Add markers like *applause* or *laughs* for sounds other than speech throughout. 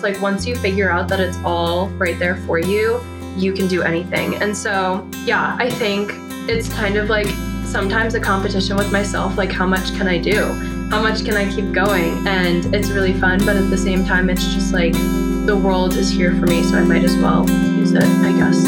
it's like once you figure out that it's all right there for you, you can do anything. And so, yeah, I think it's kind of like sometimes a competition with myself like, how much can I do? How much can I keep going? And it's really fun, but at the same time, it's just like the world is here for me, so I might as well use it, I guess.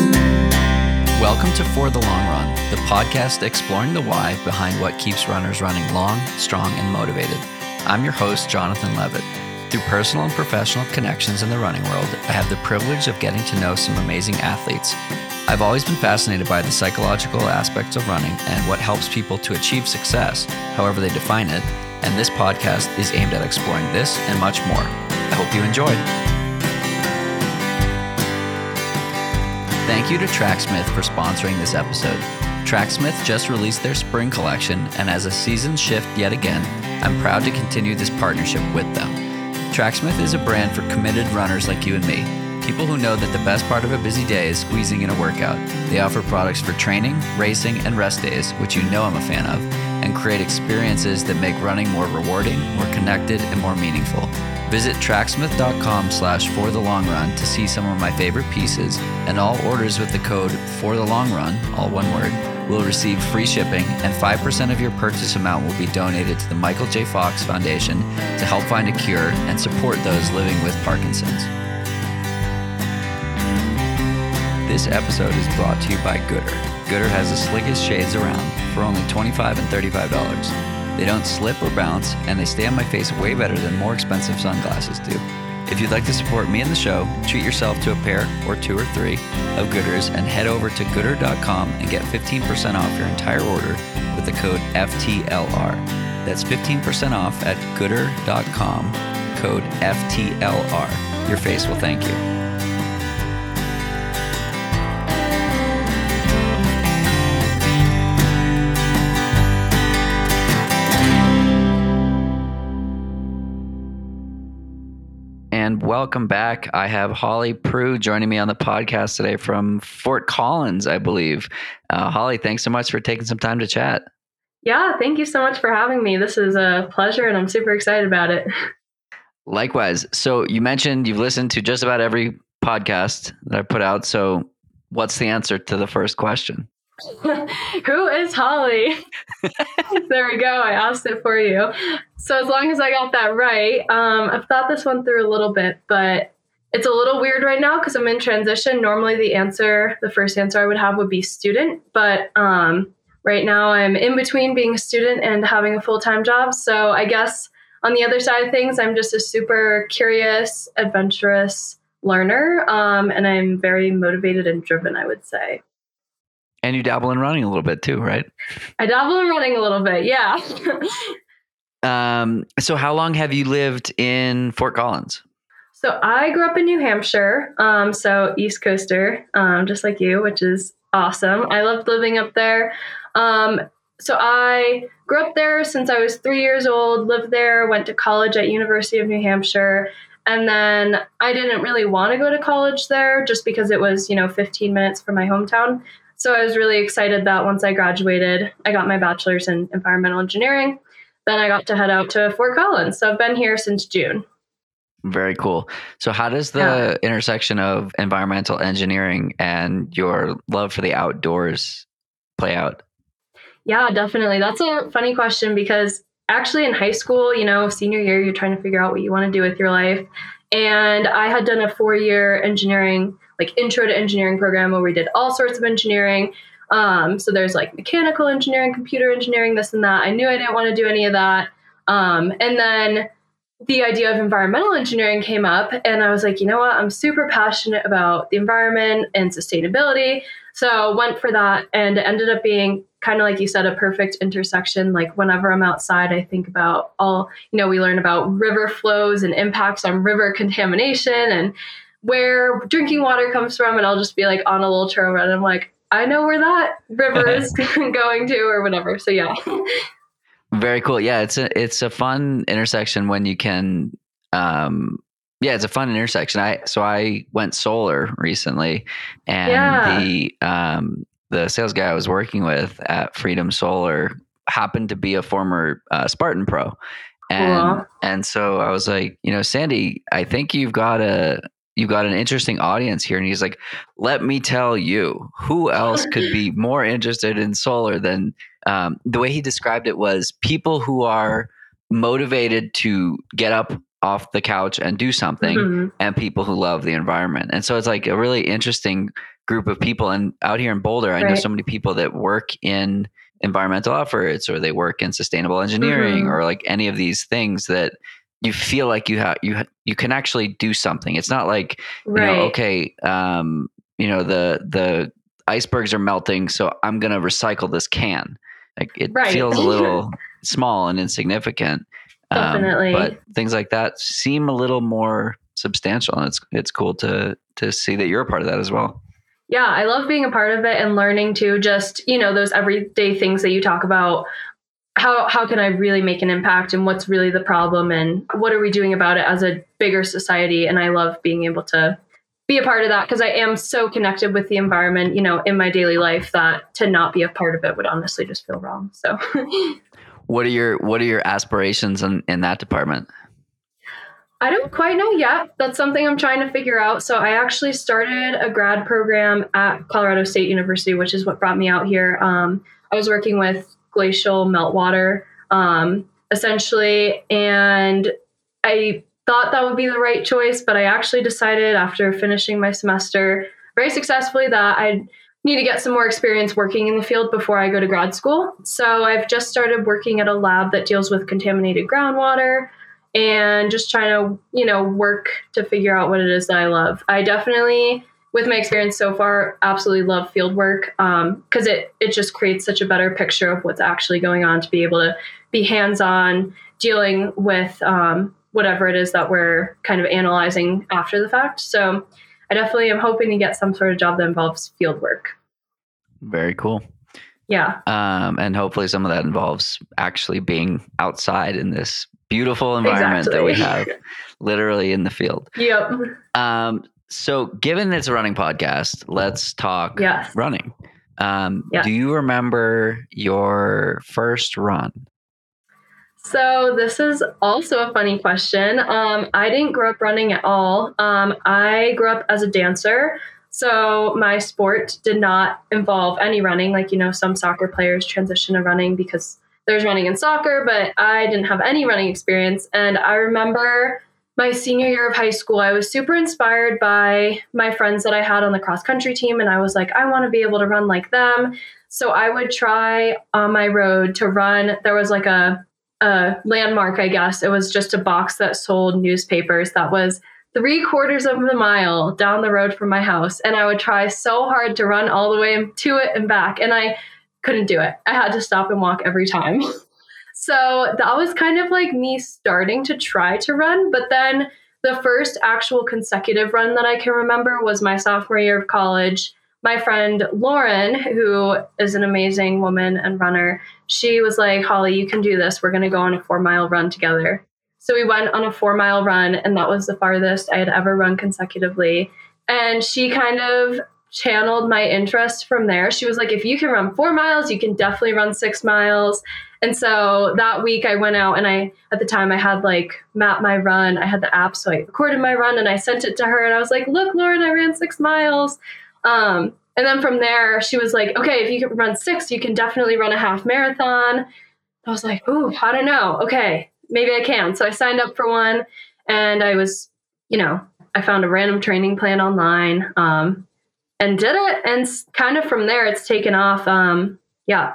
Welcome to For the Long Run, the podcast exploring the why behind what keeps runners running long, strong, and motivated. I'm your host, Jonathan Levitt. Through personal and professional connections in the running world, I have the privilege of getting to know some amazing athletes. I've always been fascinated by the psychological aspects of running and what helps people to achieve success, however they define it, and this podcast is aimed at exploring this and much more. I hope you enjoy. Thank you to Tracksmith for sponsoring this episode. Tracksmith just released their spring collection, and as a season shift yet again, I'm proud to continue this partnership with them. Tracksmith is a brand for committed runners like you and me. People who know that the best part of a busy day is squeezing in a workout. They offer products for training, racing, and rest days, which you know I'm a fan of, and create experiences that make running more rewarding, more connected, and more meaningful. Visit tracksmith.com slash for the long run to see some of my favorite pieces, and all orders with the code for the long run, all one word, will receive free shipping, and 5% of your purchase amount will be donated to the Michael J. Fox Foundation to help find a cure and support those living with Parkinson's. This episode is brought to you by Goodr. Goodr has the slickest shades around for only 25 and $35. They don't slip or bounce, and they stay on my face way better than more expensive sunglasses do. If you'd like to support me and the show, treat yourself to a pair or two or three of Goodrs and head over to goodr.com and get 15% off your entire order with the code FTLR. That's 15% off at goodr.com, code FTLR. Your face will thank you. Welcome back. I have Holly Prue joining me on the podcast today from Fort Collins, I believe. Uh, Holly, thanks so much for taking some time to chat. Yeah, thank you so much for having me. This is a pleasure, and I'm super excited about it. Likewise. So, you mentioned you've listened to just about every podcast that I put out. So, what's the answer to the first question? *laughs* Who is Holly? *laughs* there we go. I asked it for you. So as long as I got that right, um, I've thought this one through a little bit, but it's a little weird right now because I'm in transition. Normally, the answer, the first answer I would have would be student, but um, right now I'm in between being a student and having a full time job. So I guess on the other side of things, I'm just a super curious, adventurous learner, um, and I'm very motivated and driven. I would say. And you dabble in running a little bit too, right? I dabble in running a little bit, yeah. *laughs* um, so, how long have you lived in Fort Collins? So, I grew up in New Hampshire, um, so East Coaster, um, just like you, which is awesome. I loved living up there. Um, so, I grew up there since I was three years old, lived there, went to college at University of New Hampshire. And then I didn't really want to go to college there just because it was, you know, 15 minutes from my hometown. So I was really excited that once I graduated, I got my bachelor's in environmental engineering. Then I got to head out to Fort Collins. So I've been here since June. Very cool. So, how does the yeah. intersection of environmental engineering and your love for the outdoors play out? Yeah, definitely. That's a funny question because actually in high school, you know, senior year, you're trying to figure out what you want to do with your life. And I had done a four year engineering like intro to engineering program where we did all sorts of engineering. Um, so there's like mechanical engineering, computer engineering, this and that. I knew I didn't want to do any of that. Um, and then the idea of environmental engineering came up, and I was like, you know what? I'm super passionate about the environment and sustainability. So went for that, and it ended up being kind of like you said, a perfect intersection. Like whenever I'm outside, I think about all, you know, we learn about river flows and impacts on river contamination and where drinking water comes from, and I'll just be like on a little trail run. I'm like, I know where that river is *laughs* *laughs* going to, or whatever. So yeah. Very cool. Yeah, it's a it's a fun intersection when you can. Um, yeah, it's a fun intersection. I so I went solar recently, and yeah. the um, the sales guy I was working with at Freedom Solar happened to be a former uh, Spartan Pro, And Cool. and so I was like, you know, Sandy, I think you've got a you've got an interesting audience here. And he's like, let me tell you, who else could be *laughs* more interested in solar than um, the way he described it was people who are motivated to get up off the couch and do something Mhm. and people who love the environment. And so it's like a really interesting group of people. And out here in Boulder, I know so many people that work in environmental efforts or they work in sustainable engineering Mhm. or like any of these things that you feel like you have you ha- you can actually do something. It's not like you Right. know okay um you know the the icebergs are melting so I'm going to recycle this can. Like it Right. feels a little *laughs* small and insignificant. Um, Definitely. but things like that seem a little more substantial, and it's it's cool to to see that you're a part of that as well. yeah, I love being a part of it and learning to just, you know, those everyday things that you talk about. How how can I really make an impact and what's really the problem and what are we doing about it as a bigger society? And I love being able to be a part of that because I am so connected with the environment, you know, in my daily life that to not be a part of it would honestly just feel wrong. So *laughs* What are your what are your aspirations in, in that department? I don't quite know yet. That's something I'm trying to figure out. So I actually started a grad program at Colorado State University, which is what brought me out here. Um, I was working with glacial meltwater, um, essentially, and I thought that would be the right choice, but I actually decided after finishing my semester very successfully that I need to get some more experience working in the field before I go to grad school. So I've just started working at a lab that deals with contaminated groundwater and just trying to you know work to figure out what it is that i love i definitely with my experience so far absolutely love field work because it it just creates such a better picture of what's actually going on to be able to be hands-on dealing with um, whatever it is that we're kind of analyzing after the fact. So i definitely am hoping to get some sort of job that involves field work. Very cool. yeah. Um, and hopefully some of that involves actually being outside in this beautiful environment that we have, *laughs* literally in the field. yep. Um, so given it's a running podcast, let's talk yes running. Um, Yeah. Do you remember your first run? So this is also a funny question. Um, I didn't grow up running at all. Um, I grew up as a dancer, so my sport did not involve any running. Like you know, some soccer players transition to running because there's running in soccer, but I didn't have any running experience. And I remember my senior year of high school, I was super inspired by my friends that I had on the cross country team, and I was like, I want to be able to run like them. So I would try on my road to run. There was like a a landmark, I guess. It was just a box that sold newspapers that was three quarters of a mile down the road from my house. And I would try so hard to run all the way to it and back. And I couldn't do it. I had to stop and walk every time. *laughs* so that was kind of like me starting to try to run. But then the first actual consecutive run that I can remember was my sophomore year of college. My friend Lauren, who is an amazing woman and runner, she was like, Holly, you can do this. We're going to go on a four mile run together. So we went on a four mile run, and that was the farthest I had ever run consecutively. And she kind of channeled my interest from there. She was like, if you can run four miles, you can definitely run six miles. And so that week I went out and I, at the time, I had like map my run. I had the app, so I recorded my run and I sent it to her. And I was like, look, Lauren, I ran six miles. Um, and then from there, she was like, okay, if you can run six, you can definitely run a half marathon. I was like, ooh, I don't know. Okay, maybe I can. So I signed up for one and I was, you know, I found a random training plan online um, and did it. And kind of from there, it's taken off. Um, yeah.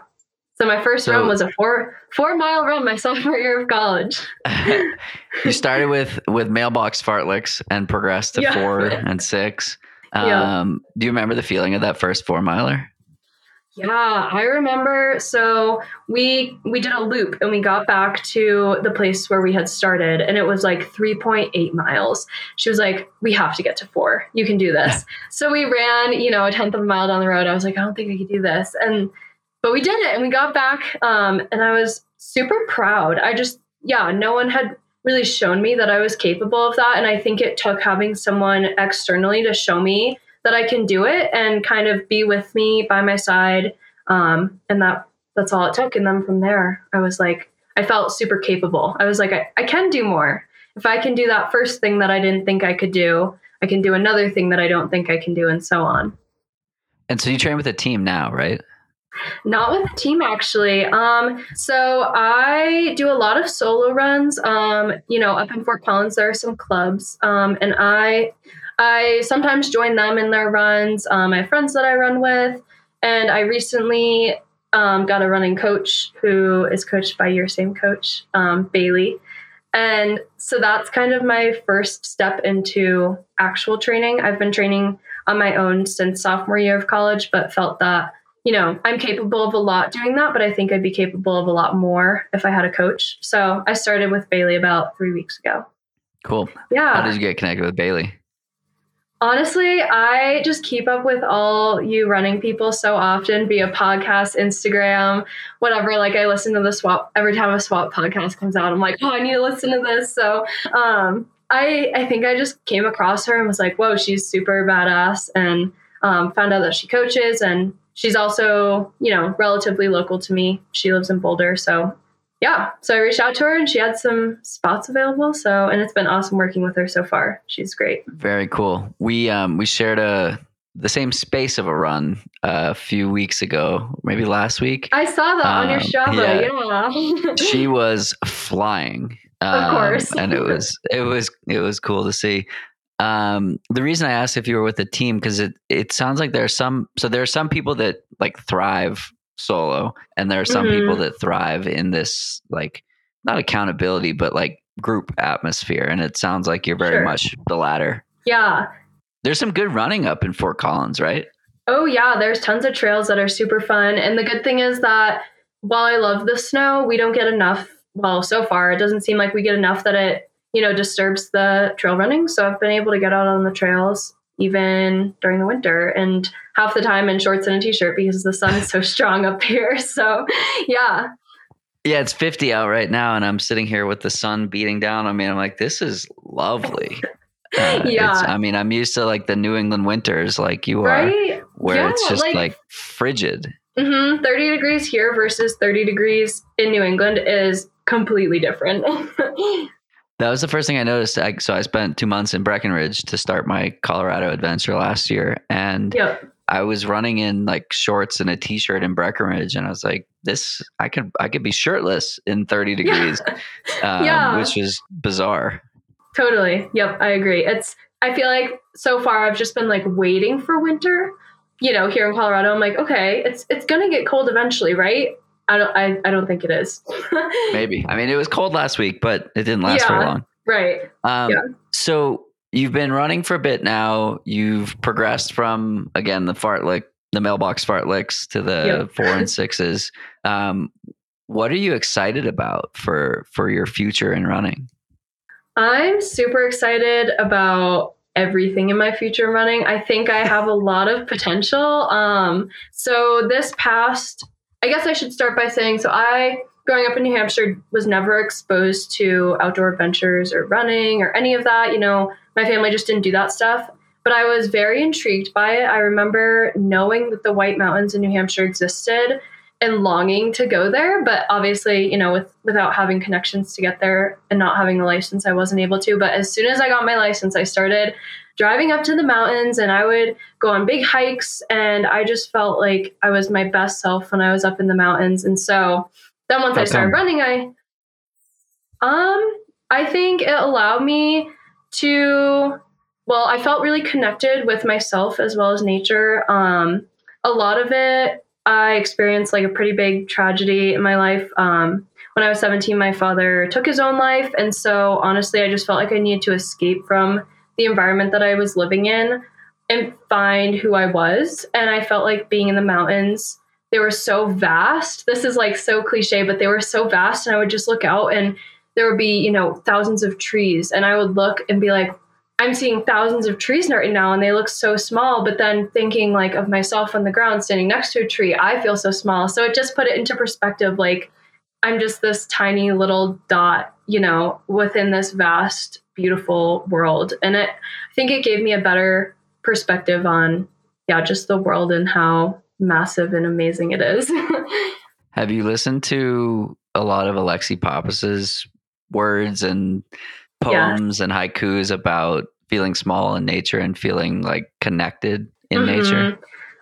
So my first So- run was a four four mile run my *laughs* sophomore year of college. *laughs* you started with with mailbox fartleks and progressed to Yeah. four *laughs* and six. Um, Yeah. Do you remember the feeling of that first four miler? Yeah, I remember. So we we did a loop and we got back to the place where we had started, and it was like 3.8 miles. She was like, "We have to get to four. You can do this." *laughs* so we ran, you know, a tenth of a mile down the road. I was like, "I don't think I could do this," and but we did it, and we got back, um, and I was super proud. I just, yeah, no one had really shown me that I was capable of that, and I think it took having someone externally to show me that I can do it and kind of be with me by my side. Um, and that that's all it took. And then from there, I was like, I felt super capable. I was like, I, I can do more. If I can do that first thing that I didn't think I could do, I can do another thing that I don't think I can do, and so on. And so you train with a team now, right? Not with a team, actually. Um, so I do a lot of solo runs. Um, you know, up in Fort Collins, there are some clubs, um, and I, I sometimes join them in their runs. Um, I have friends that I run with, and I recently um, got a running coach who is coached by your same coach, um, Bailey. And so that's kind of my first step into actual training. I've been training on my own since sophomore year of college, but felt that you know, I'm capable of a lot doing that, but I think I'd be capable of a lot more if I had a coach. So I started with Bailey about three weeks ago. Cool. Yeah. How did you get connected with Bailey? Honestly, I just keep up with all you running people so often via podcast, Instagram, whatever. Like I listen to the swap every time a swap podcast comes out. I'm like, oh, I need to listen to this. So um, I I think I just came across her and was like, whoa, she's super badass, and um, found out that she coaches and she's also, you know, relatively local to me. She lives in Boulder. So, yeah. So I reached out to her and she had some spots available. So, and it's been awesome working with her so far. She's great. Very cool. We, um, we shared a, the same space of a run uh, a few weeks ago, maybe last week. I saw that um, on your um, Strava. Yeah. yeah. *laughs* she was flying. Um, of course. and it was, it was, it was cool to see. Um, the reason I asked if you were with a team because it it sounds like there are some so there are some people that like thrive solo, and there are some mm-hmm. people that thrive in this like not accountability but like group atmosphere, and it sounds like you're very sure. much the latter. Yeah, there's some good running up in Fort Collins, right? Oh yeah, there's tons of trails that are super fun, and the good thing is that while I love the snow, we don't get enough. Well, so far it doesn't seem like we get enough that it you know, disturbs the trail running. So I've been able to get out on the trails even during the winter and half the time in shorts and a t-shirt because the sun is so *laughs* strong up here. *laughs* So yeah. Yeah, it's 50 out right now and I'm sitting here with the sun beating down on me. I'm like, this is lovely. *laughs* Uh, yeah. I mean, I'm used to like the New England winters like you right? are, where yeah, it's just like, like frigid. Mm-hmm, 30 degrees here versus 30 degrees in New England is completely different. That was the first thing I noticed. I, so I spent two months in Breckenridge to start my Colorado adventure last year, and yep. I was running in like shorts and a t-shirt in Breckenridge, and I was like, "This, I could, I could be shirtless in 30 degrees," *laughs* um, yeah. which was bizarre. Totally. Yep, I agree. It's. I feel like so far I've just been like waiting for winter. You know, here in Colorado, I'm like, okay, it's it's gonna get cold eventually, right? I don't. I, I don't think it is. *laughs* Maybe. I mean, it was cold last week, but it didn't last yeah, very long. Right. Um, yeah. So you've been running for a bit now. You've progressed from again the fartlek, the mailbox fartleks to the yep. four and *laughs* sixes. Um, what are you excited about for for your future in running? I'm super excited about everything in my future running. I think I have a lot of potential. Um, so this past I guess I should start by saying so I growing up in New Hampshire was never exposed to outdoor adventures or running or any of that. You know, my family just didn't do that stuff. But I was very intrigued by it. I remember knowing that the White Mountains in New Hampshire existed and longing to go there. But obviously, you know, with without having connections to get there and not having the license, I wasn't able to. But as soon as I got my license, I started driving up to the mountains and I would go on big hikes and I just felt like I was my best self when I was up in the mountains. And so then once How I started come? running, I um I think it allowed me to well, I felt really connected with myself as well as nature. Um a lot of it I experienced like a pretty big tragedy in my life. Um when I was 17, my father took his own life. And so honestly, I just felt like I needed to escape from the environment that I was living in and find who I was. And I felt like being in the mountains, they were so vast. This is like so cliche, but they were so vast. And I would just look out and there would be, you know, thousands of trees. And I would look and be like, I'm seeing thousands of trees right now and they look so small. But then thinking like of myself on the ground standing next to a tree, I feel so small. So it just put it into perspective like, I'm just this tiny little dot, you know, within this vast beautiful world. And it, I think it gave me a better perspective on, yeah, just the world and how massive and amazing it is. *laughs* Have you listened to a lot of Alexi Pappas's words and poems and haikus about feeling small in nature and feeling like connected in mm-hmm. nature.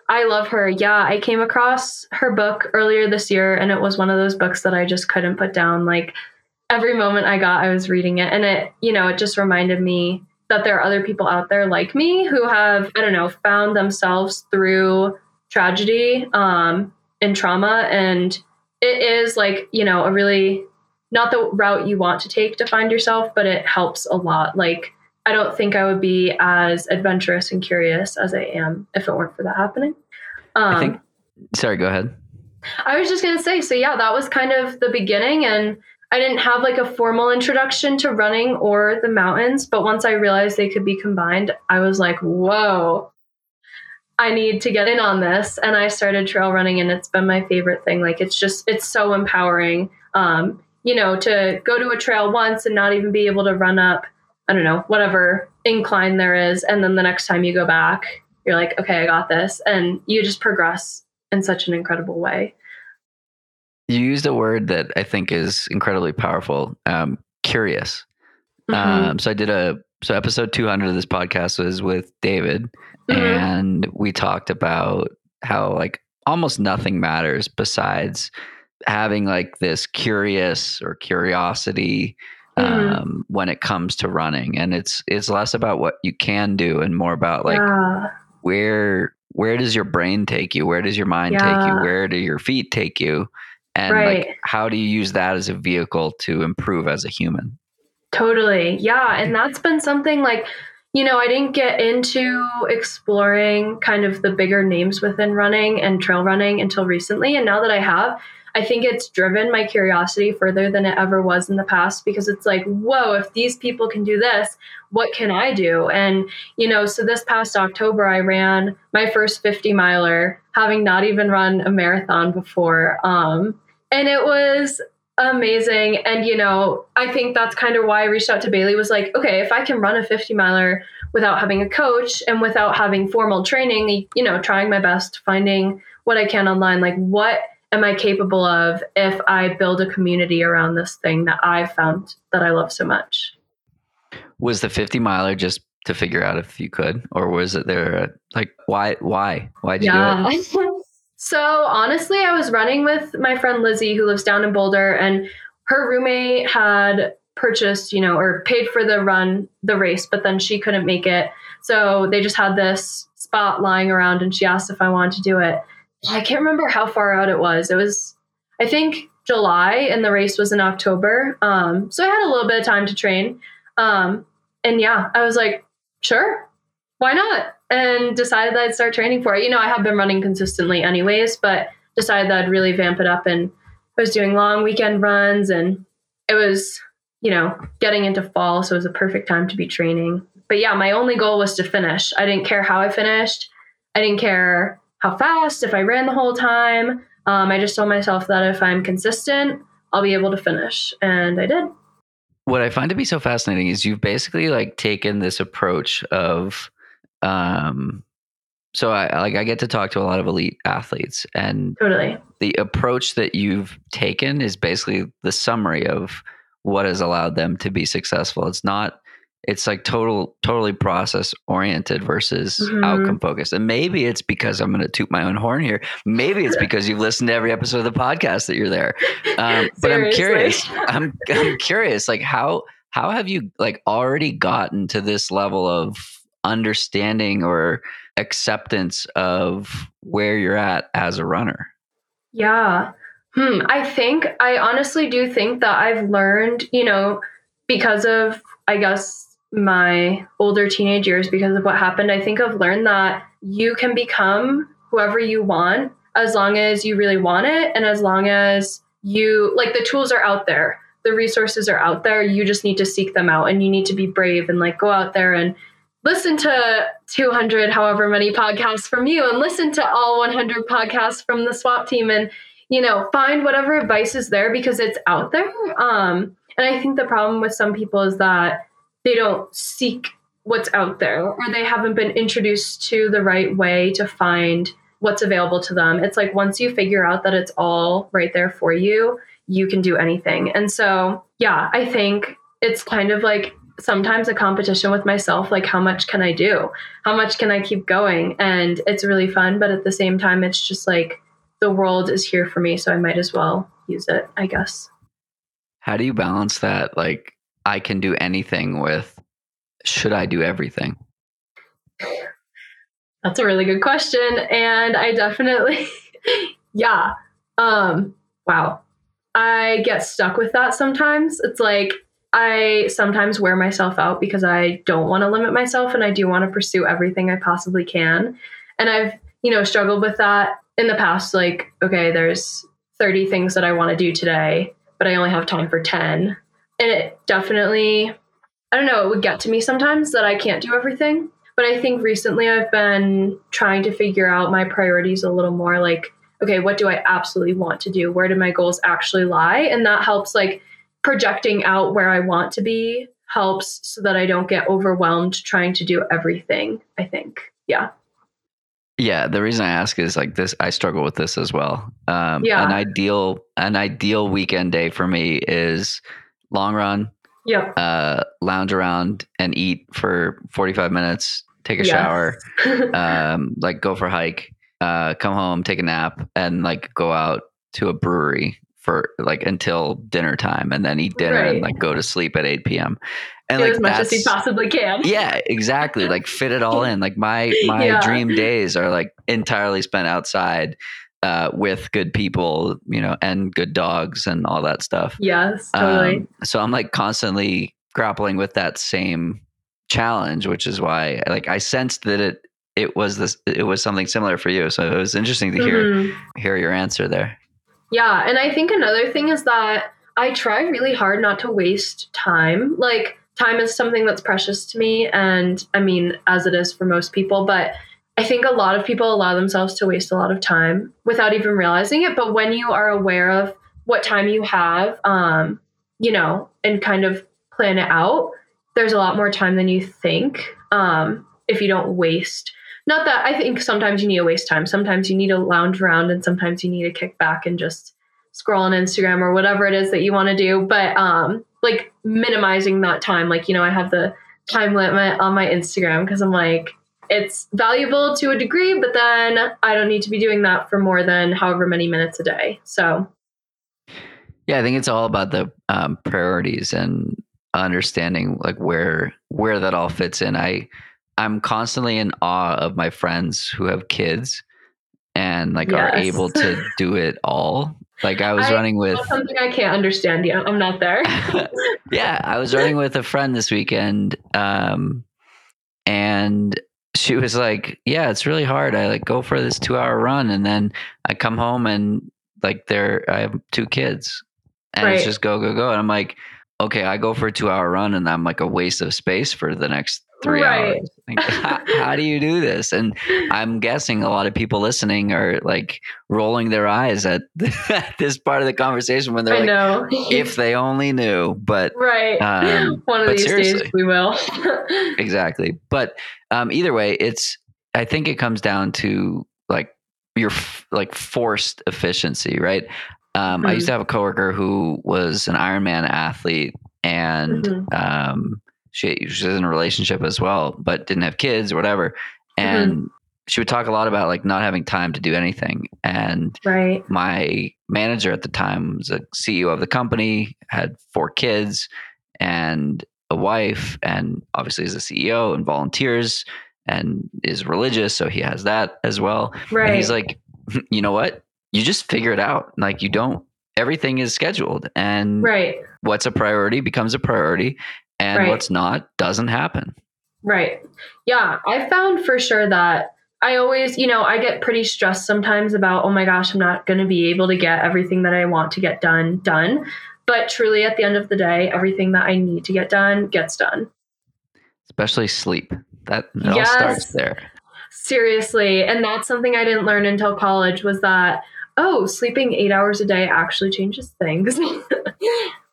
I love her. Yeah, I came across her book earlier this year and it was one of those books that I just couldn't put down. Like every moment I got, I was reading it and it, you know, it just reminded me that there are other people out there like me who have, I don't know, found themselves through tragedy um and trauma and it is like, you know, a really not the route you want to take to find yourself, but it helps a lot. Like I don't think I would be as adventurous and curious as I am if it weren't for that happening. Um, I think. Sorry, go ahead. I was just gonna say, so yeah, that was kind of the beginning, and I didn't have like a formal introduction to running or the mountains, but once I realized they could be combined, I was like, whoa, I need to get in on this. And I started trail running, and it's been my favorite thing. Like, it's just, it's so empowering. Um, you know, to go to a trail once and not even be able to run up I don't know, whatever incline there is. And then the next time you go back, you're like, okay, I got this. And you just progress in such an incredible way. You used a word that I think is incredibly powerful um, curious. Mm-hmm. Um, so I did a, so episode 200 of this podcast was with David. Mm-hmm. And we talked about how like almost nothing matters besides having like this curious or curiosity mm-hmm. um, when it comes to running, and it's it's less about what you can do and more about like yeah. where where does your brain take you, where does your mind yeah. take you, where do your feet take you, and right. like how do you use that as a vehicle to improve as a human? Totally, yeah, and that's been something like you know, I didn't get into exploring kind of the bigger names within running and trail running until recently. And now that I have, I think it's driven my curiosity further than it ever was in the past because it's like, whoa, if these people can do this, what can I do? And, you know, so this past October, I ran my first 50 miler, having not even run a marathon before. Um, and it was amazing. And, you know, I think that's kind of why I reached out to Bailey was like, okay, if I can run a 50 miler without having a coach and without having formal training, you know, trying my best, finding what I can online, like what am I capable of if I build a community around this thing that I've found that I love so much? Was the 50 miler just to figure out if you could, or was it there like why why why did you yeah. do it? *laughs* so honestly, I was running with my friend Lizzie who lives down in Boulder, and her roommate had purchased, you know, or paid for the run, the race, but then she couldn't make it. So they just had this spot lying around, and she asked if I wanted to do it. I can't remember how far out it was. It was, I think, July, and the race was in October. Um, so I had a little bit of time to train. Um, and yeah, I was like, sure, why not? And decided that I'd start training for it. You know, I have been running consistently anyways, but decided that I'd really vamp it up. And I was doing long weekend runs, and it was, you know, getting into fall. So it was a perfect time to be training. But yeah, my only goal was to finish. I didn't care how I finished. I didn't care how fast, if I ran the whole time. Um, I just told myself that if I'm consistent, I'll be able to finish. And I did. What I find to be so fascinating is you've basically like taken this approach of, um, so I like I get to talk to a lot of elite athletes, and totally. the approach that you've taken is basically the summary of what has allowed them to be successful. It's not it's like total totally process oriented versus mm-hmm. outcome focused. And maybe it's because i'm going to toot my own horn here. Maybe it's *laughs* because you've listened to every episode of the podcast that you're there. Um, *laughs* but i'm curious I'm, I'm *laughs* curious like how how have you like already gotten to this level of understanding or acceptance of where you're at as a runner yeah hmm i think i honestly do think that i've learned you know because of i guess my older teenage years because of what happened, I think I've learned that you can become whoever you want as long as you really want it and as long as you like the tools are out there. The resources are out there. You just need to seek them out and you need to be brave and like go out there and listen to 200 however many podcasts from you and listen to all 100 podcasts from the swap team and you know find whatever advice is there because it's out there um and i think the problem with some people is that they don't seek what's out there or they haven't been introduced to the right way to find what's available to them. It's like once you figure out that it's all right there for you, you can do anything. And so, yeah, I think it's kind of like sometimes a competition with myself like how much can i do how much can i keep going and it's really fun but at the same time it's just like the world is here for me so i might as well use it i guess How do you balance that? Like, I can do anything with, should I do everything? *sighs* That's a really good question. And I definitely, *laughs* yeah. Um, wow. I get stuck with that sometimes. It's like I sometimes wear myself out because I don't want to limit myself and I do want to pursue everything I possibly can. And I've, you know, struggled with that in the past. Like, okay, there's 30 things that I want to do today, but I only have time for 10. And it definitely, I don't know, it would get to me sometimes that I can't do everything. But I think recently I've been trying to figure out my priorities a little more like, okay, what do I absolutely want to do? Where do my goals actually lie? And that helps like projecting out where I want to be helps so that I don't get overwhelmed trying to do everything, I think. Yeah. Yeah, the reason I ask is like this. I struggle with this as well. Um, Yeah. An ideal, an ideal weekend day for me is long run, Yep. uh, lounge around and eat for forty five minutes, take a Yes. shower, *laughs* um, like go for a hike, uh, come home, take a nap, and like go out to a brewery for like until dinner time, and then eat dinner and like go to sleep at eight p.m. And like as much as he possibly can. yeah, exactly. Like fit it all *laughs* in. Like my my Yeah. dream days are like entirely spent outside uh, with good people, you know, and good dogs and all that stuff. Yes, totally. Um, so I'm like constantly grappling with that same challenge, which is why like I sensed that it it was this it was something similar for you. So it was interesting to hear Mhm. hear your answer there. Yeah, and I think another thing is that I try really hard not to waste time. Like time is something that's precious to me and I mean as it is for most people, but I think a lot of people allow themselves to waste a lot of time without even realizing it, but when you are aware of what time you have um you know, and kind of plan it out, there's a lot more time than you think um if you don't waste not that I think sometimes you need to waste time. Sometimes you need to lounge around and sometimes you need to kick back and just scroll on Instagram or whatever it is that you want to do. But um like minimizing that time. Like, you know, I have the time limit on my Instagram because I'm like, it's valuable to a degree, but then I don't need to be doing that for more than however many minutes a day. So Yeah, I think it's all about the um, priorities and understanding like where where that all fits in. I I'm constantly in awe of my friends who have kids and like are able to *laughs* do it all. Like I was I- running with something I can't understand yet. I'm not there. *laughs* yeah, I was running with a friend this weekend, um, and she was like, "Yeah, it's really hard. I like go for this two hour run, and then I come home and like there I have two kids, and it's just go go go." And I'm like, "Okay, I go for a two hour run, and I'm like a waste of space for the next three Right. hours. How, how do you do this?" And I'm guessing a lot of people listening are like rolling their eyes at *laughs* this part of the conversation when they're I like, know. if they only knew but right. um, *laughs* One of these seriously. days we will. *laughs* exactly but um, either way it's i think it comes down to like your f- like forced efficiency right um, i used to have a coworker who was an ironman athlete and Mhm. um, she, she was in a relationship as well but didn't have kids or whatever mm-hmm. and she would talk a lot about like not having time to do anything and right. my manager at the time was a CEO of the company, had four kids and a wife, and obviously is a CEO and volunteers and is religious, so he has that as well. Right. And he's like, hmm, you know what? You just figure it out. Like you don't. Everything is scheduled, and right. what's a priority becomes a priority, and Right. what's not doesn't happen. Right. Yeah. I found for sure that I always, you know, I get pretty stressed sometimes about, oh my gosh, I'm not going to be able to get everything that I want to get done, done. But truly, at the end of the day, everything that I need to get done gets done. Especially sleep. That it all starts there. Seriously. And that's something I didn't learn until college was that, oh, sleeping eight hours a day actually changes things. *laughs*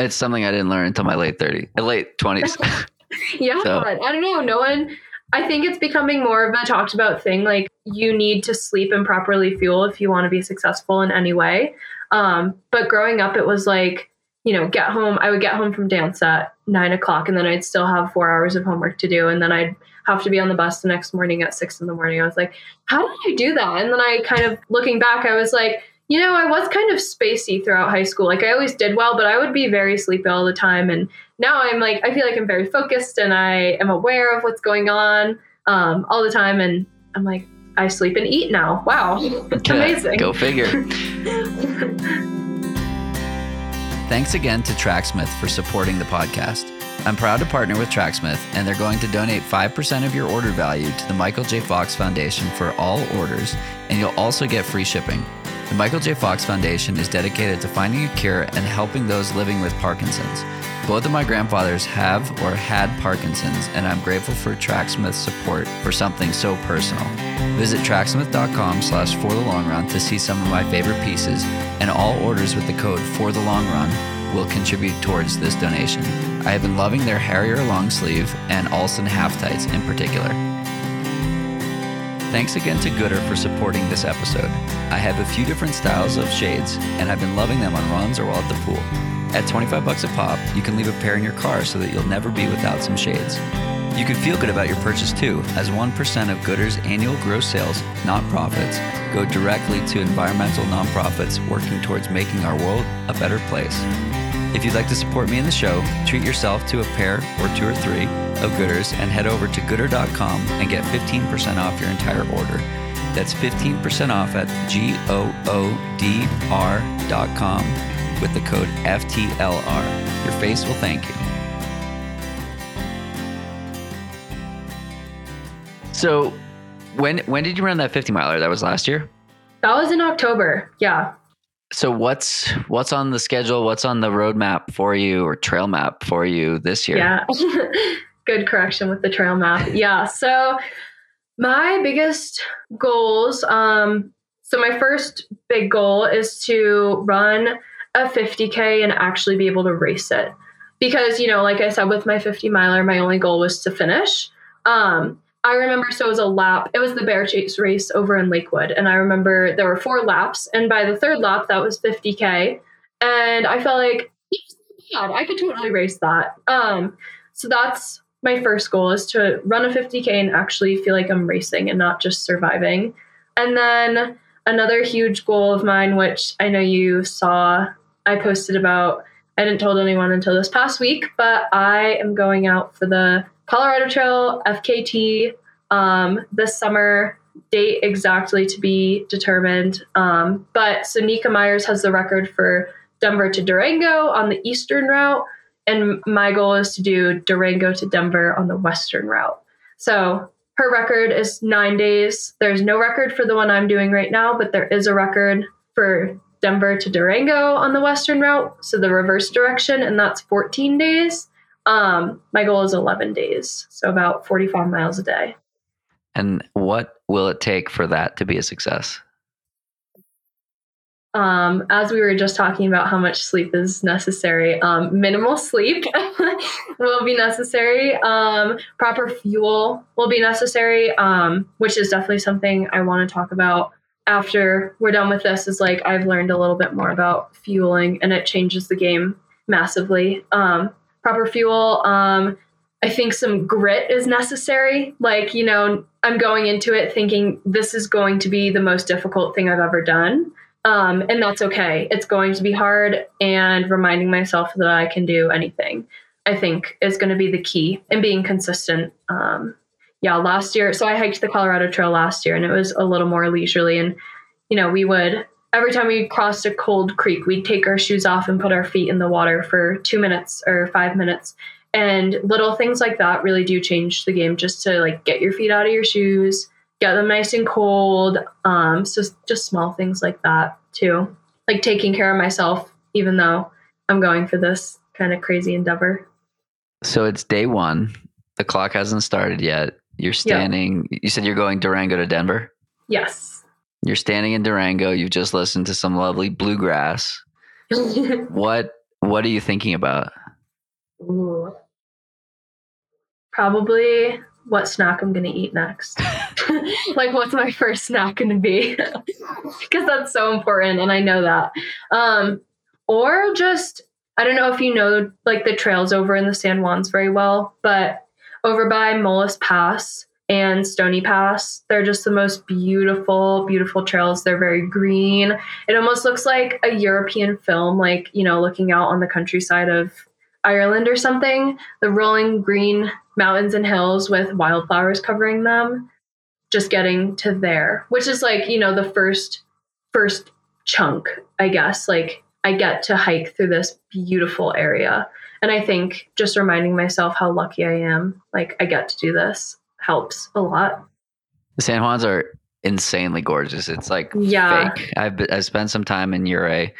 It's something I didn't learn until my late 30s, late 20s. *laughs* *laughs* Yeah, So- I don't know. No one. I think it's becoming more of a talked about thing. Like you need to sleep and properly fuel if you want to be successful in any way. Um, but growing up, it was like, you know, get home. I would get home from dance at nine o'clock, and then I'd still have four hours of homework to do, and then I'd have to be on the bus the next morning at six in the morning. I was like, how did I do that? And then I kind of looking back, I was like, you know, I was kind of spacey throughout high school. Like I always did well, but I would be very sleepy all the time. And now I'm like, I feel like I'm very focused and I am aware of what's going on um, all the time. And I'm like, I sleep and eat now. Wow, *laughs* it's amazing. Go figure. *laughs* Thanks again to Tracksmith for supporting the podcast. I'm proud to partner with Tracksmith, and they're going to donate 5% of your order value to the Michael J. Fox Foundation for all orders, and you'll also get free shipping. The Michael J. Fox Foundation is dedicated to finding a cure and helping those living with Parkinson's. Both of my grandfathers have or had Parkinson's, and I'm grateful for Tracksmith's support for something so personal. Visit tracksmith.com slash for the long run to see some of my favorite pieces, and all orders with the code for the long run will contribute towards this donation. I have been loving their Harrier long sleeve and Alston half tights in particular. Thanks again to Goodr for supporting this episode. I have a few different styles of shades, and I've been loving them on runs or while at the pool. At 25 bucks a pop, you can leave a pair in your car so that you'll never be without some shades. You can feel good about your purchase too, as 1% of Goodr's annual gross sales, not profits, go directly to environmental nonprofits working towards making our world a better place. If you'd like to support me in the show, treat yourself to a pair or two or three of Goodrs and head over to goodr.com and get 15% off your entire order. That's 15% off at G-O-O-D-R.com with the code FTLR. Your face will thank you. So, when when did you run that 50 miler? That was last year? That was in October. Yeah. So what's what's on the schedule? What's on the roadmap for you or trail map for you this year? Yeah. *laughs* Good correction with the trail map. Yeah. So my biggest goals, um, so my first big goal is to run a 50K and actually be able to race it. Because, you know, like I said, with my 50 miler, my only goal was to finish. Um, I remember so it was a lap. It was the bear chase race over in Lakewood. And I remember there were four laps. And by the third lap, that was 50K. And I felt like, I could totally race that. Um, so that's my first goal is to run a 50K and actually feel like I'm racing and not just surviving. And then another huge goal of mine, which I know you saw, I posted about, I didn't told anyone until this past week, but I am going out for the Colorado Trail FKT um, this summer. Date exactly to be determined. Um, but so Nika Myers has the record for Denver to Durango on the eastern route, and my goal is to do Durango to Denver on the western route. So her record is nine days. There's no record for the one I'm doing right now, but there is a record for Denver to Durango on the western route, so the reverse direction, and that's 14 days. Um, my goal is 11 days, so about 45 miles a day. And what will it take for that to be a success? Um, as we were just talking about how much sleep is necessary, um, minimal sleep *laughs* will be necessary. Um, proper fuel will be necessary, um, which is definitely something I want to talk about after we're done with this. Is like I've learned a little bit more about fueling, and it changes the game massively. Um, proper fuel. Um, I think some grit is necessary. Like, you know, I'm going into it thinking this is going to be the most difficult thing I've ever done. Um, and that's okay. It's going to be hard, and reminding myself that I can do anything, I think, is going to be the key and being consistent. Um, yeah, last year, so I hiked the Colorado Trail last year, and it was a little more leisurely. And, you know, we would, every time we crossed a cold creek, we'd take our shoes off and put our feet in the water for two minutes or five minutes. And little things like that really do change the game just to like get your feet out of your shoes get them nice and cold. Um, so just small things like that too, like taking care of myself, even though I'm going for this kind of crazy endeavor. So it's day one. The clock hasn't started yet. You're standing. Yeah. You said you're going Durango to Denver. Yes. You're standing in Durango. You've just listened to some lovely bluegrass. *laughs* what What are you thinking about? Ooh. Probably what snack I'm going to eat next. *laughs* *laughs* like, what's my first snack going to be? *laughs* Because that's so important. And I know that. Um, or just, I don't know if you know, like the trails over in the San Juans very well, but over by Molas Pass and Stony Pass, they're just the most beautiful, beautiful trails. They're very green. It almost looks like a European film, like, you know, looking out on the countryside of Ireland or something. The rolling green mountains and hills with wildflowers covering them. Just getting to there, which is like, you know, the first first chunk, I guess. Like I get to hike through this beautiful area. And I think just reminding myself how lucky I am, like I get to do this, helps a lot. The San Juans are insanely gorgeous. It's like yeah. fake. I've I've spent some time in Ouray.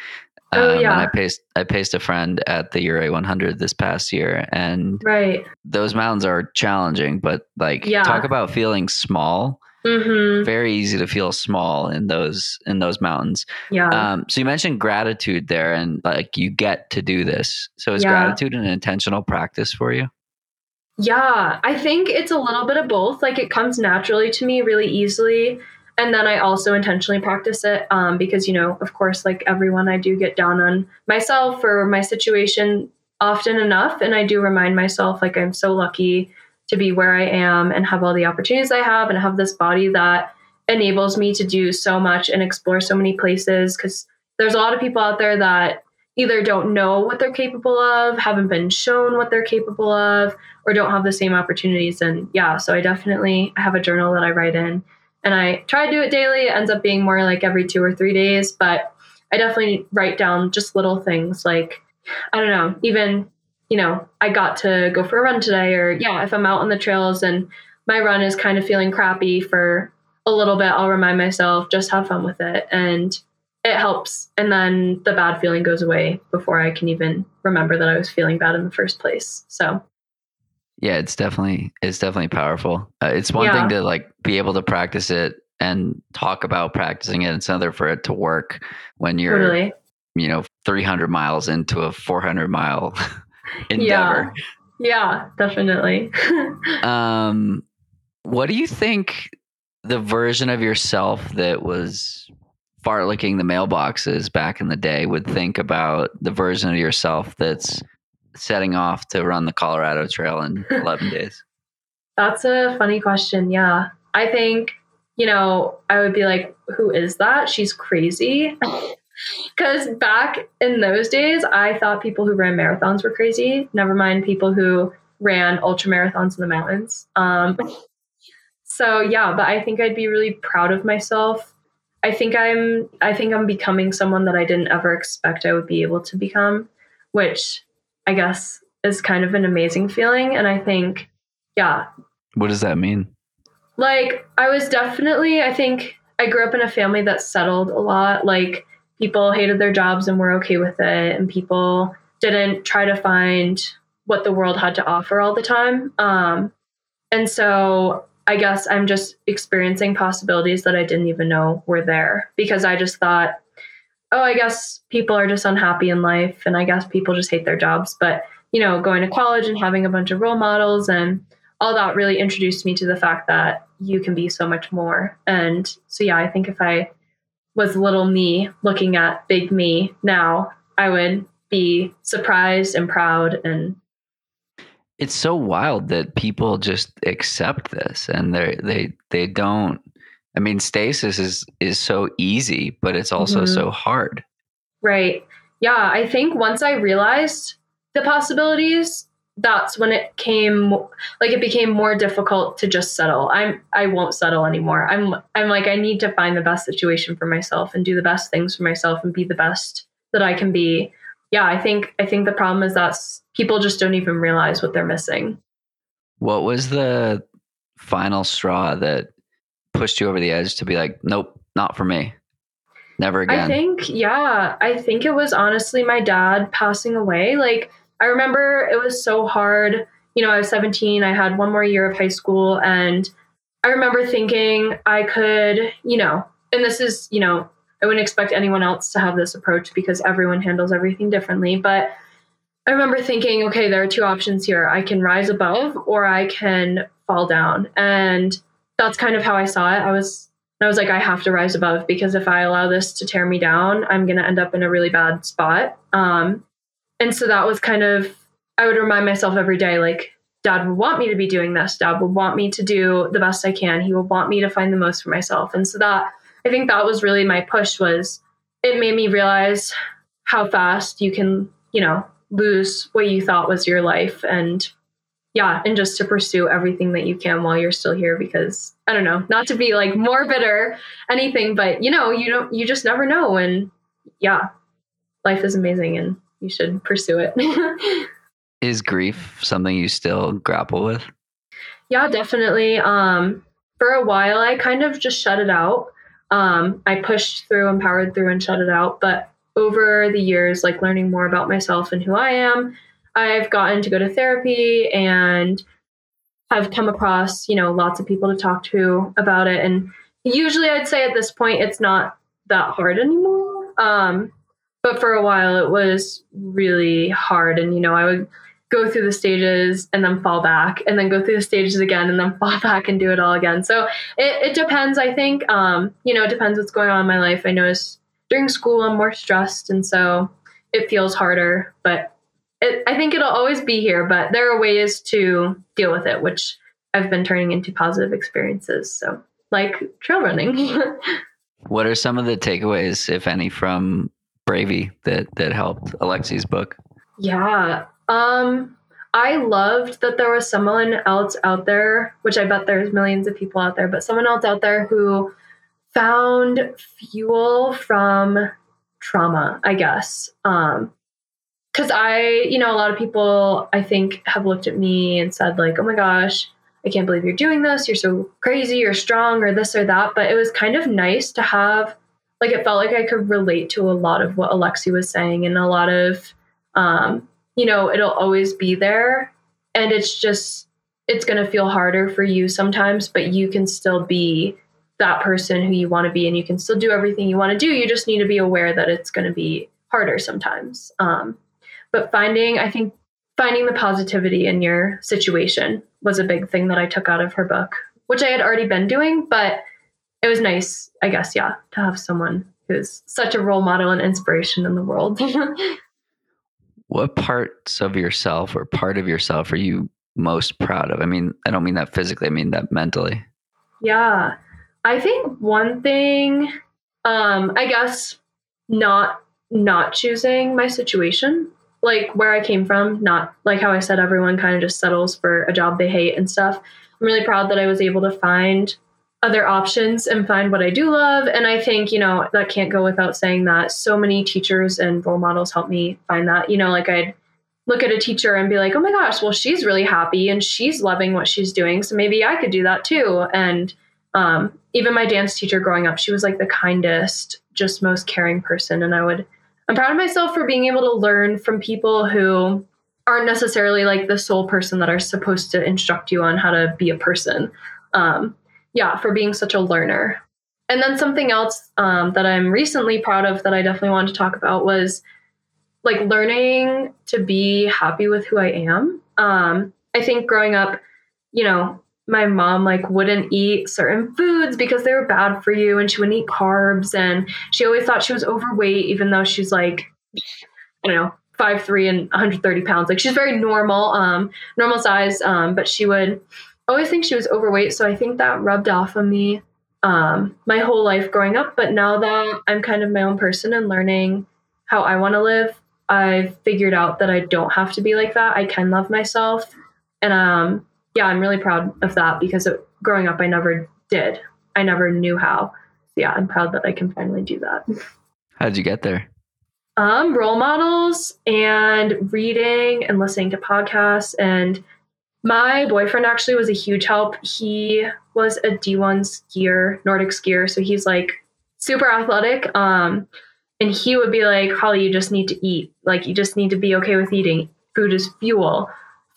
Um, oh yeah. I paced I paced a friend at the Ouray 100 this past year, and right. Those mountains are challenging, but like yeah. talk about feeling small. Mm-hmm. Very easy to feel small in those in those mountains. Yeah. Um, so you mentioned gratitude there, and like you get to do this. So is Yeah. gratitude an intentional practice for you? Yeah, I think it's a little bit of both. Like it comes naturally to me really easily. And then I also intentionally practice it um, because, you know, of course, like everyone, I do get down on myself or my situation often enough. And I do remind myself, like, I'm so lucky to be where I am and have all the opportunities I have and have this body that enables me to do so much and explore so many places. Because there's a lot of people out there that either don't know what they're capable of, haven't been shown what they're capable of, or don't have the same opportunities. And yeah, so I definitely I have a journal that I write in. And I try to do it daily. It ends up being more like every two or three days, but I definitely write down just little things like, I don't know, even, you know, I got to go for a run today, or yeah, if I'm out on the trails and my run is kind of feeling crappy for a little bit, I'll remind myself just have fun with it. And it helps. And then the bad feeling goes away before I can even remember that I was feeling bad in the first place. So Yeah, it's definitely it's definitely powerful. Uh, it's one Yeah. thing to like be able to practice it and talk about practicing it. It's another for it to work when you're totally. you know 300 miles into a 400 mile *laughs* endeavor. Yeah, definitely. *laughs* Um, what do you think the version of yourself that was fartlekking the mailboxes back in the day would think about the version of yourself that's setting off to run the Colorado Trail in *laughs* 11 days? That's a funny question. Yeah. I think, you know, I would be like, who is that? She's crazy. *laughs* Because back in those days, I thought people who ran marathons were crazy. Never mind people who ran ultra marathons in the mountains. Um, so yeah, but I think I'd be really proud of myself. I think I'm I think I'm becoming someone that I didn't ever expect I would be able to become, which I guess is kind of an amazing feeling. And I think, yeah, What does that mean? like I was definitely I think I grew up in a family that settled a lot. Like people hated their jobs and were okay with it and people didn't try to find what the world had to offer all the time. Um and so I guess I'm just experiencing possibilities that I didn't even know were there because I just thought, oh, I guess people are just unhappy in life and I guess people just hate their jobs. But, you know, going to college and having a bunch of role models and all that really introduced me to the fact that you can be so much more. And so, yeah, I think if I was little me looking at big me now, I would be surprised and proud and It's so wild that people just accept this and they they they don't I mean stasis is is so easy, but it's also Mhm. so hard. Right. Yeah, I think once I realized the possibilities, that's when it came like it became more difficult to just settle. I'm I won't settle anymore. I'm I'm like I need to find the best situation for myself and do the best things for myself and be the best that I can be. Yeah, I think I think the problem is that people just don't even realize what they're missing. What was the final straw that pushed you over the edge to be like, nope, not for me. Never again. I think, yeah, I think it was honestly my dad passing away. Like, I remember it was so hard. You know, I was 17, I had one more year of high school, and I remember thinking I could, you know, and this is, you know, I wouldn't expect anyone else to have this approach because everyone handles everything differently. But I remember thinking, okay, there are two options here. I can rise above or I can fall down. And that's kind of how I saw it. I was I was like, I have to rise above because if I allow this to tear me down, I'm gonna end up in a really bad spot. Um, and so that was kind of I would remind myself every day, like, Dad would want me to be doing this. Dad would want me to do the best I can. He would want me to find the most for myself. And so that I think that was really my push was it made me realize how fast you can, you know, lose what you thought was your life and yeah, and just to pursue everything that you can while you're still here because I don't know, not to be like morbid or anything, but you know, you don't you just never know and yeah, life is amazing and you should pursue it. *laughs* is grief something you still grapple with? Yeah, definitely. Um for a while I kind of just shut it out. Um I pushed through and powered through and shut it out, but over the years like learning more about myself and who I am, I've gotten to go to therapy and have come across, you know, lots of people to talk to about it. And usually I'd say at this point it's not that hard anymore. Um, but for a while it was really hard. And, you know, I would go through the stages and then fall back and then go through the stages again and then *laughs* fall back and do it all again. So it, it depends, I think. Um, you know, it depends what's going on in my life. I notice during school I'm more stressed and so it feels harder. But it, I think it'll always be here, but there are ways to deal with it, which I've been turning into positive experiences. So, like trail running. *laughs* what are some of the takeaways, if any, from Bravey that that helped Alexi's book? Yeah, um, I loved that there was someone else out there, which I bet there's millions of people out there, but someone else out there who found fuel from trauma, I guess. Um, because I, you know, a lot of people I think have looked at me and said, like, oh my gosh, I can't believe you're doing this. You're so crazy, you're strong, or this or that. But it was kind of nice to have, like, it felt like I could relate to a lot of what Alexi was saying and a lot of, um, you know, it'll always be there. And it's just, it's going to feel harder for you sometimes, but you can still be that person who you want to be and you can still do everything you want to do. You just need to be aware that it's going to be harder sometimes. Um, but finding, I think, finding the positivity in your situation was a big thing that I took out of her book, which I had already been doing, but it was nice, I guess, yeah, to have someone who's such a role model and inspiration in the world. *laughs* what parts of yourself or part of yourself are you most proud of? I mean, I don't mean that physically, I mean that mentally. Yeah. I think one thing, um, I guess not not choosing my situation like where I came from, not like how I said everyone kind of just settles for a job they hate and stuff. I'm really proud that I was able to find other options and find what I do love. And I think, you know, that can't go without saying that so many teachers and role models helped me find that. You know, like I'd look at a teacher and be like, oh my gosh, well, she's really happy and she's loving what she's doing. So maybe I could do that too. And um, even my dance teacher growing up, she was like the kindest, just most caring person. And I would I'm proud of myself for being able to learn from people who aren't necessarily like the sole person that are supposed to instruct you on how to be a person. Um, yeah, for being such a learner. And then something else um, that I'm recently proud of that I definitely wanted to talk about was like learning to be happy with who I am. Um, I think growing up, you know, my mom like wouldn't eat certain foods because they were bad for you and she wouldn't eat carbs. And she always thought she was overweight even though she's like i don't know five three and 130 pounds. Like she's very normal um normal size um but she would always think she was overweight. So i think that rubbed off on me um my whole life growing up. But now that i'm kind of my own person and learning how i want to live i've figured out that i don't have to be like that. I can love myself. And um yeah, I'm really proud of that because it, growing up, I never did. I never knew how. So yeah, I'm proud that I can finally do that. How did you get there? Um, role models and reading and listening to podcasts. And my boyfriend actually was a huge help. He was a D1 skier, Nordic skier. So he's like super athletic. Um, and he would be like, Holly, you just need to eat. Like, you just need to be okay with eating. Food is fuel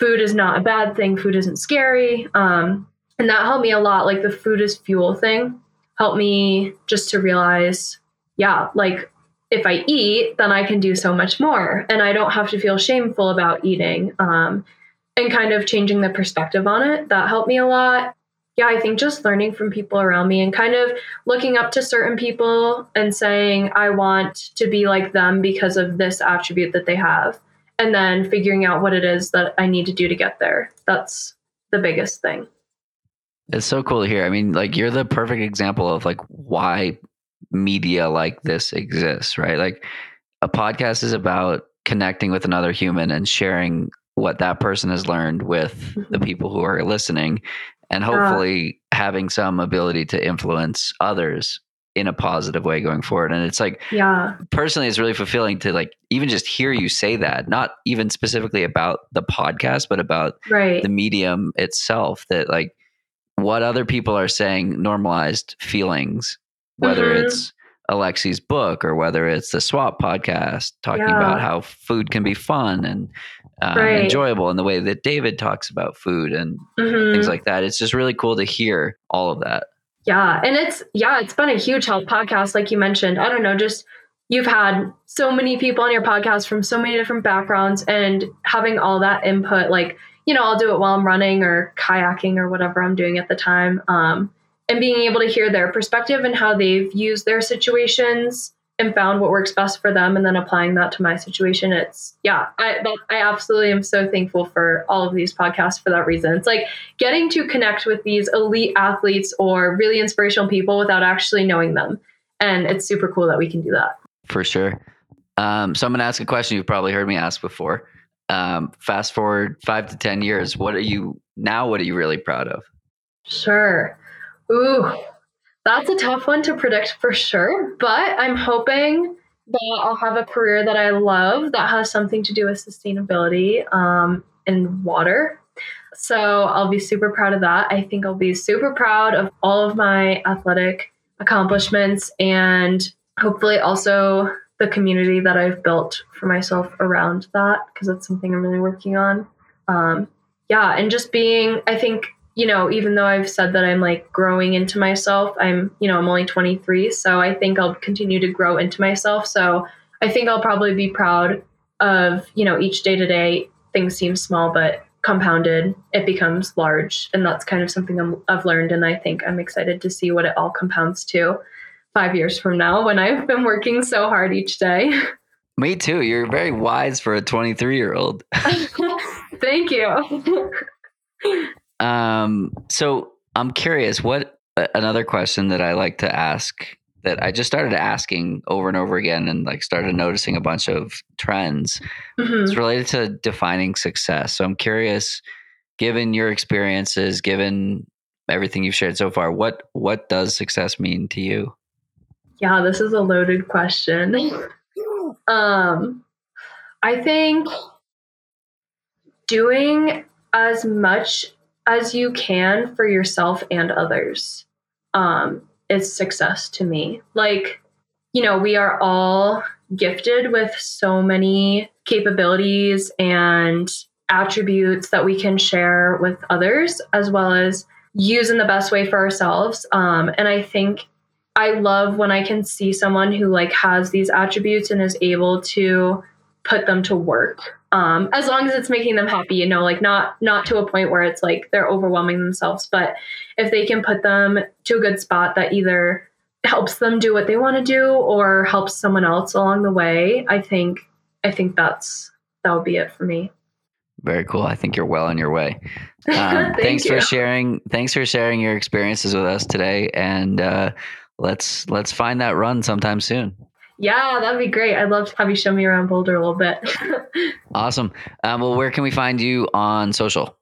food is not a bad thing. Food isn't scary. Um, and that helped me a lot. Like the food is fuel thing helped me just to realize, yeah, like if I eat, then I can do so much more. And I don't have to feel shameful about eating. Um, and kind of changing the perspective on it. That helped me a lot. Yeah, I think just learning from people around me and kind of looking up to certain people and saying, I want to be like them because of this attribute that they have. And then figuring out what it is that I need to do to get there. That's the biggest thing. It's so cool to hear. I mean, like you're the perfect example of like why media like this exists, right? Like a podcast is about connecting with another human and sharing what that person has learned with mm-hmm. the people who are listening and hopefully having some ability to influence others in a positive way going forward and it's like yeah personally it's really fulfilling to like even just hear you say that not even specifically about the podcast but about right. the medium itself that like what other people are saying normalized feelings whether mm-hmm. it's Alexi's book or whether it's the Swap podcast talking yeah. about how food can be fun and uh, right. enjoyable in the way that David talks about food and mm-hmm. things like that. It's just really cool to hear all of that. Yeah. And it's, yeah, it's been a huge help podcast, like you mentioned. I don't know, just you've had so many people on your podcast from so many different backgrounds and having all that input, like, you know, I'll do it while I'm running or kayaking or whatever I'm doing at the time. Um, and being able to hear their perspective and how they've used their situations and found what works best for them and then applying that to my situation it's yeah i that, i absolutely am so thankful for all of these podcasts for that reason. It's like getting to connect with these elite athletes or really inspirational people without actually knowing them. And it's super cool that we can do that. For sure. Um, so i'm going to ask a question you've probably heard me ask before. Um, fast forward five to ten years what are you now what are you really proud of? Sure. Ooh that's a tough one to predict for sure, but I'm hoping that I'll have a career that I love that has something to do with sustainability um, and water. So I'll be super proud of that. I think I'll be super proud of all of my athletic accomplishments and hopefully also the community that I've built for myself around that because that's something I'm really working on. Um, yeah, and just being, I think you know, even though I've said that I'm like growing into myself, I'm, you know, I'm only 23. So I think I'll continue to grow into myself. So I think I'll probably be proud of, you know, each day to day things seem small, but compounded, it becomes large. And that's kind of something i have learned. And I think I'm excited to see what it all compounds to five years from now when I've been working so hard each day. Me too. You're very wise for a 23 year old. *laughs* Thank you. *laughs* Um, so I'm curious, what another question that I like to ask that I just started asking over and over again and like started noticing a bunch of trends. Mm-hmm. It's related to defining success. So I'm curious, given your experiences, given everything you've shared so far, what what does success mean to you? Yeah, this is a loaded question. *laughs* um I think doing as much as you can for yourself and others um, is success to me. Like, you know, we are all gifted with so many capabilities and attributes that we can share with others, as well as use in the best way for ourselves. Um, and I think I love when I can see someone who like has these attributes and is able to put them to work um, as long as it's making them happy you know like not not to a point where it's like they're overwhelming themselves but if they can put them to a good spot that either helps them do what they want to do or helps someone else along the way i think i think that's that would be it for me. Very cool. I think you're well on your way. *laughs* Um, Thank thanks you. for sharing thanks for sharing your experiences with us today and uh, let's let's find that run sometime soon yeah, that'd be great. I'd love to have you show me around Boulder a little bit. *laughs* awesome. Um, well, where can we find you on social?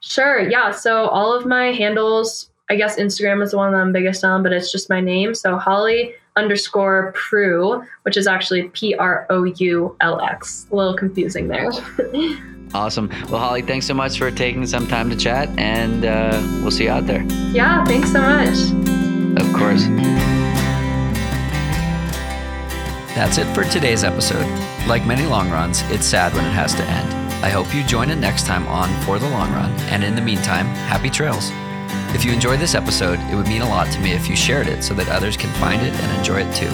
Sure. Yeah. So all of my handles, I guess Instagram is the one that I'm biggest on, but it's just my name. So Holly underscore Proulx, which is actually P R O U L X. A little confusing there. *laughs* awesome. Well, Holly, thanks so much for taking some time to chat, and uh, we'll see you out there. Yeah. Thanks so much. Of course. That's it for today's episode. Like many long runs, it's sad when it has to end. I hope you join in next time on For the Long Run, and in the meantime, happy trails. If you enjoyed this episode, it would mean a lot to me if you shared it so that others can find it and enjoy it too.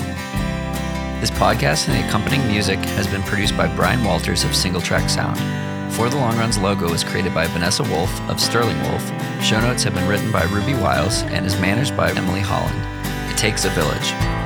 This podcast and the accompanying music has been produced by Brian Walters of Single Track Sound. For the Long Run's logo was created by Vanessa Wolf of Sterling Wolf. Show notes have been written by Ruby Wiles and is managed by Emily Holland. It takes a village.